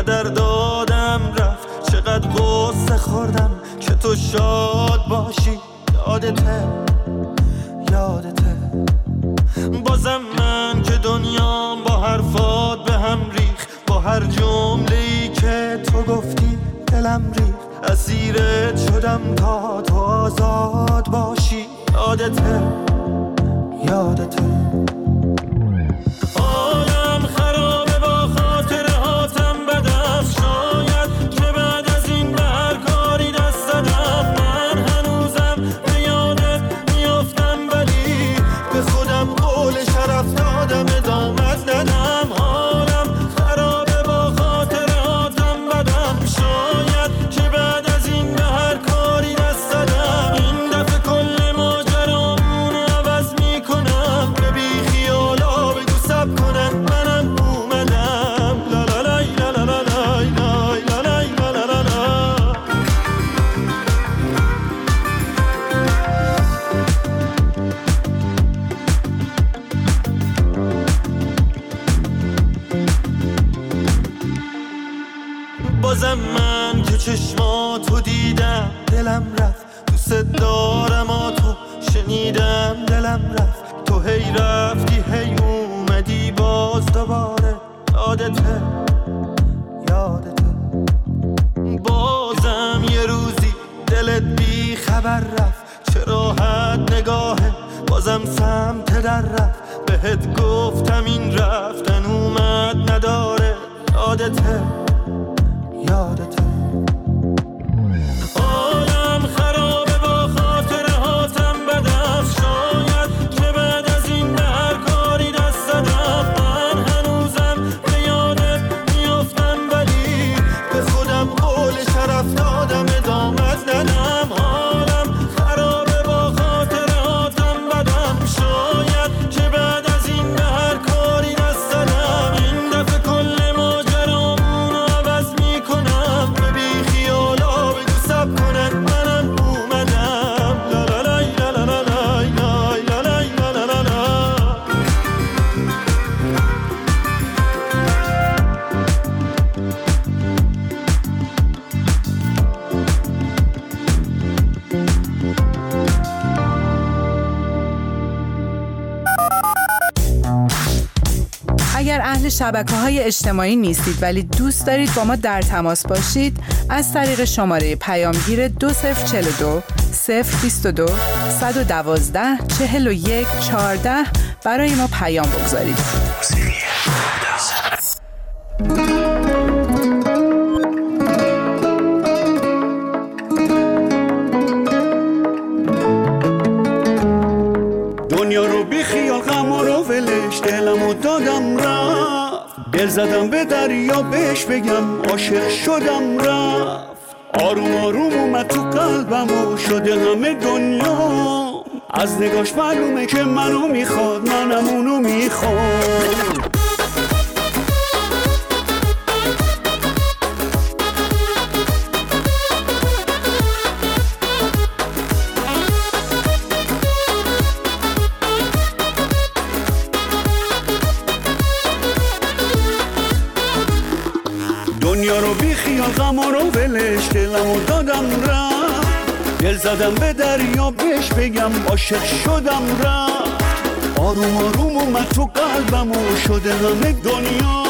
هدر دادم رفت. چقدر قصه خوردم که تو شاد باشی. یادته یادته بازم من که دنیا با حرفات به هم ریخ با هر جمله که تو گفتی دلم ریخ اسیرت شدم تا تو آزاد باشی. یادته یادته دلم دلم رفت. تو هی رفتی هی اومدی باز دوباره. یادت یادته بازم یه روزی دلت بی خبر رفت. چرا راحت نگاهه؟ بازم سمت در رفت. بهت گفتم این رفتن اومد نداره. یادت یادته شبکه های اجتماعی نیستید ولی دوست دارید با ما در تماس باشید از طریق شماره پیامگیر 2042 022 112 41 14 برای ما پیام بگذارید. دل زدم به دریا بهش بگم عاشق شدم رفت. آروم آروم اومد تو قلبم و شده همه دنیا. از نگاش معلومه که منو می‌خواد منم اونو می‌خواد غم رو ولش دلمو دادم رفت. دل زدم به دریا بهش بگم عاشق شدم رفت. آروم آروم اومد تو قلبم و شده همه دنیا.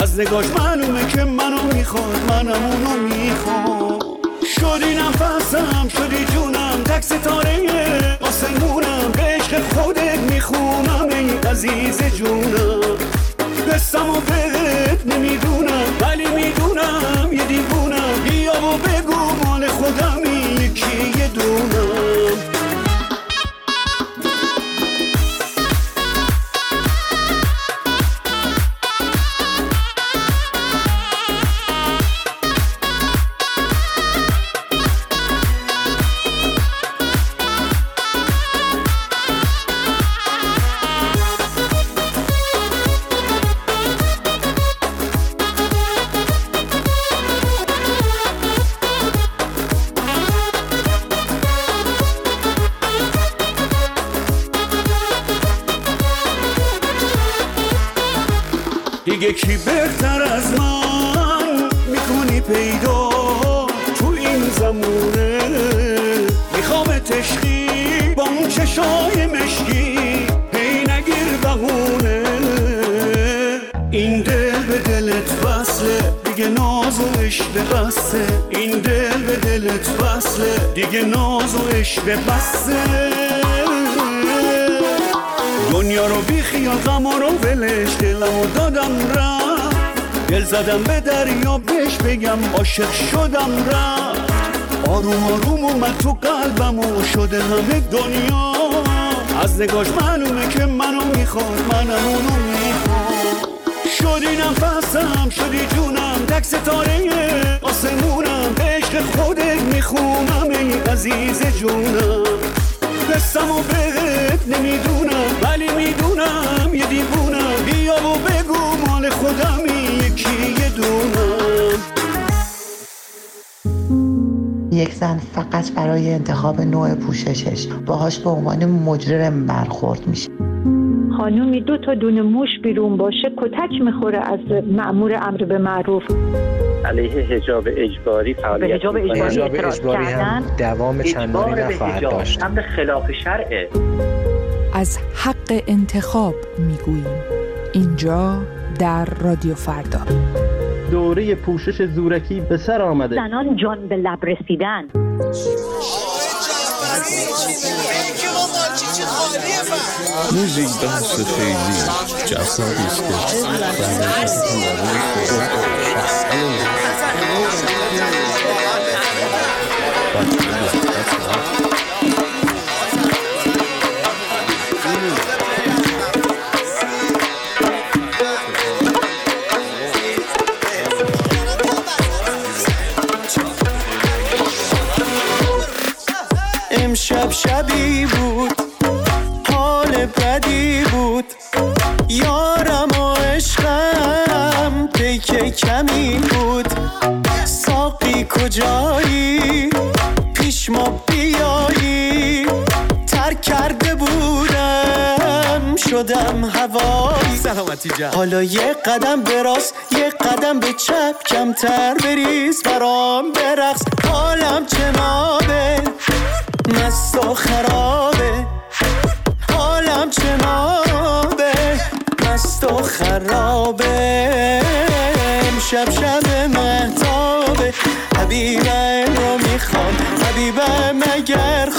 از نگاش معلومه که منو می‌خواد منم اونو می‌خواد شدی نفسم شدی جونم تک ستاره آسمونم به عشق خودت می‌خونم. ای عزیز جونم. یکی یه دونم چشای مشکی. هی نگیر بهونه. این دل به دلت وصله. دیگه ناز و عشق بسته. این دل به دلت وصله. دیگه ناز و عشق بسته. دنیا رو بی خیال غم رو ولش. دلم و دادم رفت. دل زدم به دریا. بهش بگم عاشق شدم رفت. آروم آروم اومد تو قلبم و شده همه دنیا. از نگاش معلومه که منو می‌خواد منم اونو می‌خواد شدی نفسم شدی جونم تک ستاره آسمونم. عشق خودت می‌خونم ای عزیز جونم. قصم و بهت نمی‌دونم ولی می‌دونم یه دیوونم. بیا و بگو مال خودمی یکی یه دونم. یک زن فقط برای انتخاب نوع پوششش باهاش به عنوان مجرم برخورد میشه. خانومی دو تا دونه موش بیرون باشه کتک می‌خوره از مأمور امر به معروف. علیه حجاب اجباری فعالیت به حجاب. اجباری اجباری هم دوام چندانی نخواهد داشت. امر خلاف شرعه از حق انتخاب می‌گوییم. اینجا در رادیو فردا. دوره پوشش زورکی به سر آمده. زنان جان به لب رسیدن. موزیک بحث خیلی است شدم هوایی. سلامتی جان. حالا یه قدم به راست یه قدم به چپ. کمتر بریز برام برقص. حالم چنابه. مست و خرابه. حالم چنابه. مست و خرابه. امشب شب مهتابه حبیبم رو می‌خوام. حبیبم اگر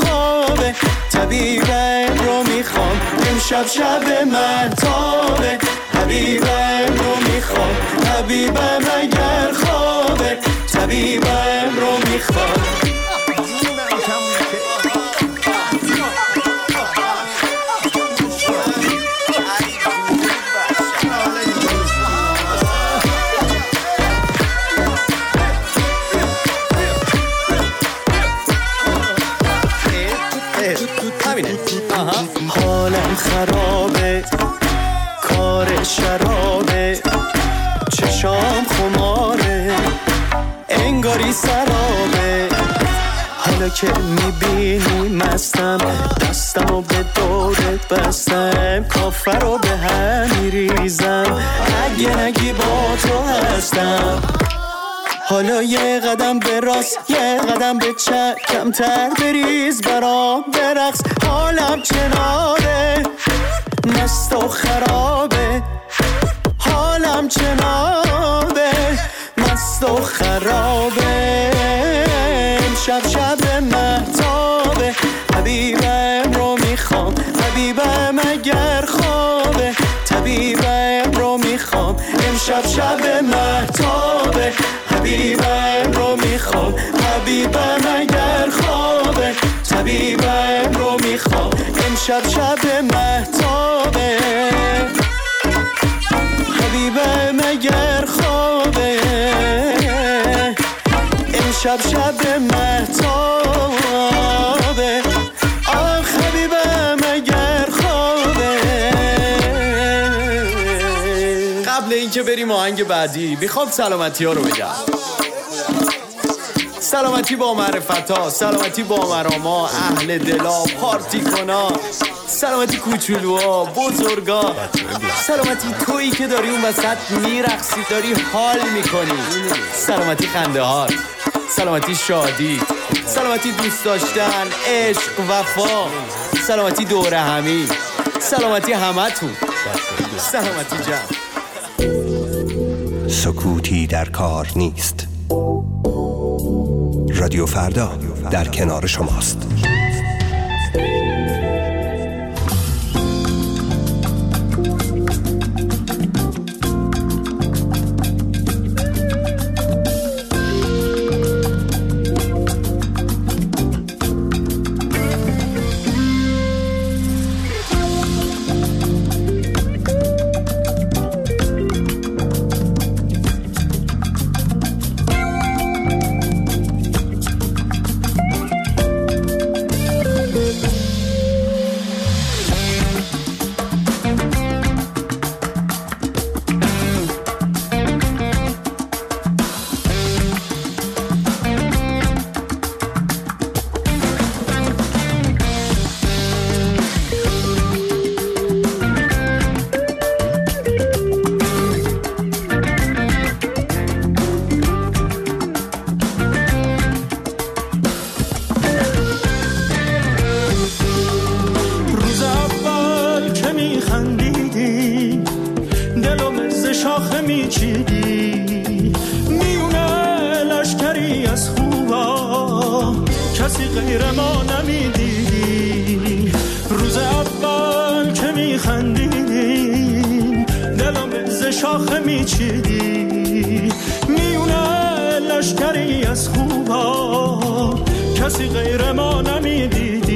امشب شب مهتابه حبیبم رو می‌خوام. حبیبم کار شرابه. چشام خماره. انگاری سرابه. حالا که می‌بینی مستم دستم و به دورت بستم. کافر رو به هم میریزم. اگه نگی با تو هستم. حالا یه قدم به راست یه قدم به چپ کمتر بریز. برام برقص حالم چناره خرابه. حالم چنابه. مست و خرابه. امشب شب مهتابه حبیبم رو می‌خوام. حبیبم اگر خوابه. طبیبم رو می‌خوام. امشب شب مهتابه حبیبم رو می‌خوام. حبیبم اگر خوابه. طبیبم رو می‌خوام. امشب شب بریم آهنگ بعدی. می‌خوام سلامتی ها رو بگم. سلامتی با معرفت سلامتی با مراما اهل دلا پارتی کنا سلامتی کوچولوها بزرگا سلامتی تویی که داری اون وسط میرقصی داری حال می‌کنی. سلامتی خنده ها. سلامتی شادی. سلامتی دوست داشتن عشق وفا. سلامتی دوره همی. سلامتی همتون. سلامتی جمع. سکوتی در کار نیست. رادیو فردا در کنار شماست. شاخه میچیدی. میونه لشکری از خوبا. کسی غیر ما نمی‌دیدی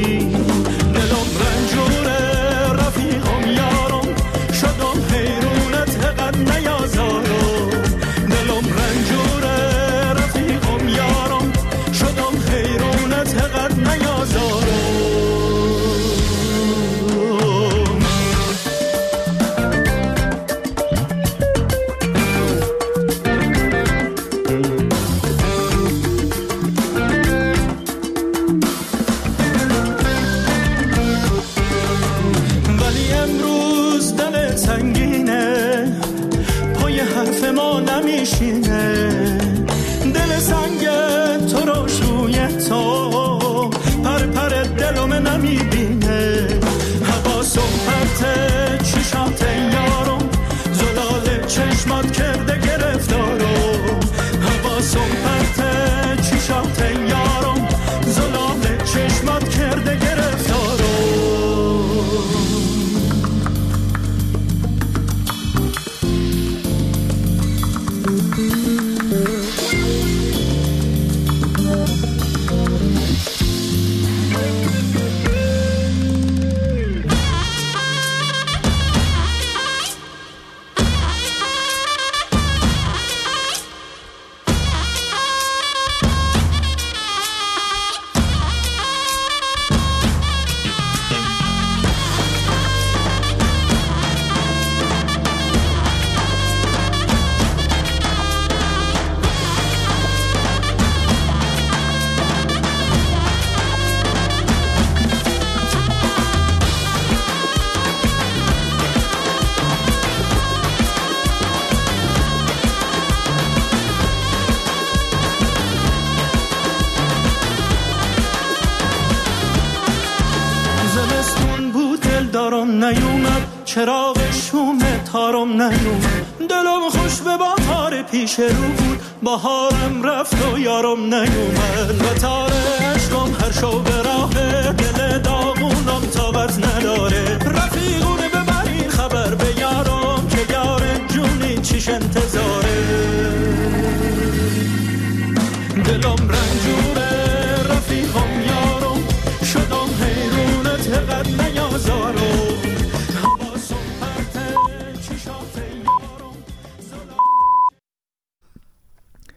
نیومد دلم خوش به بهار پیش رو بود. بهارم رفت و یارم نیومد. و تار عشقم هر شو به راه دل داغونم تابت نداره.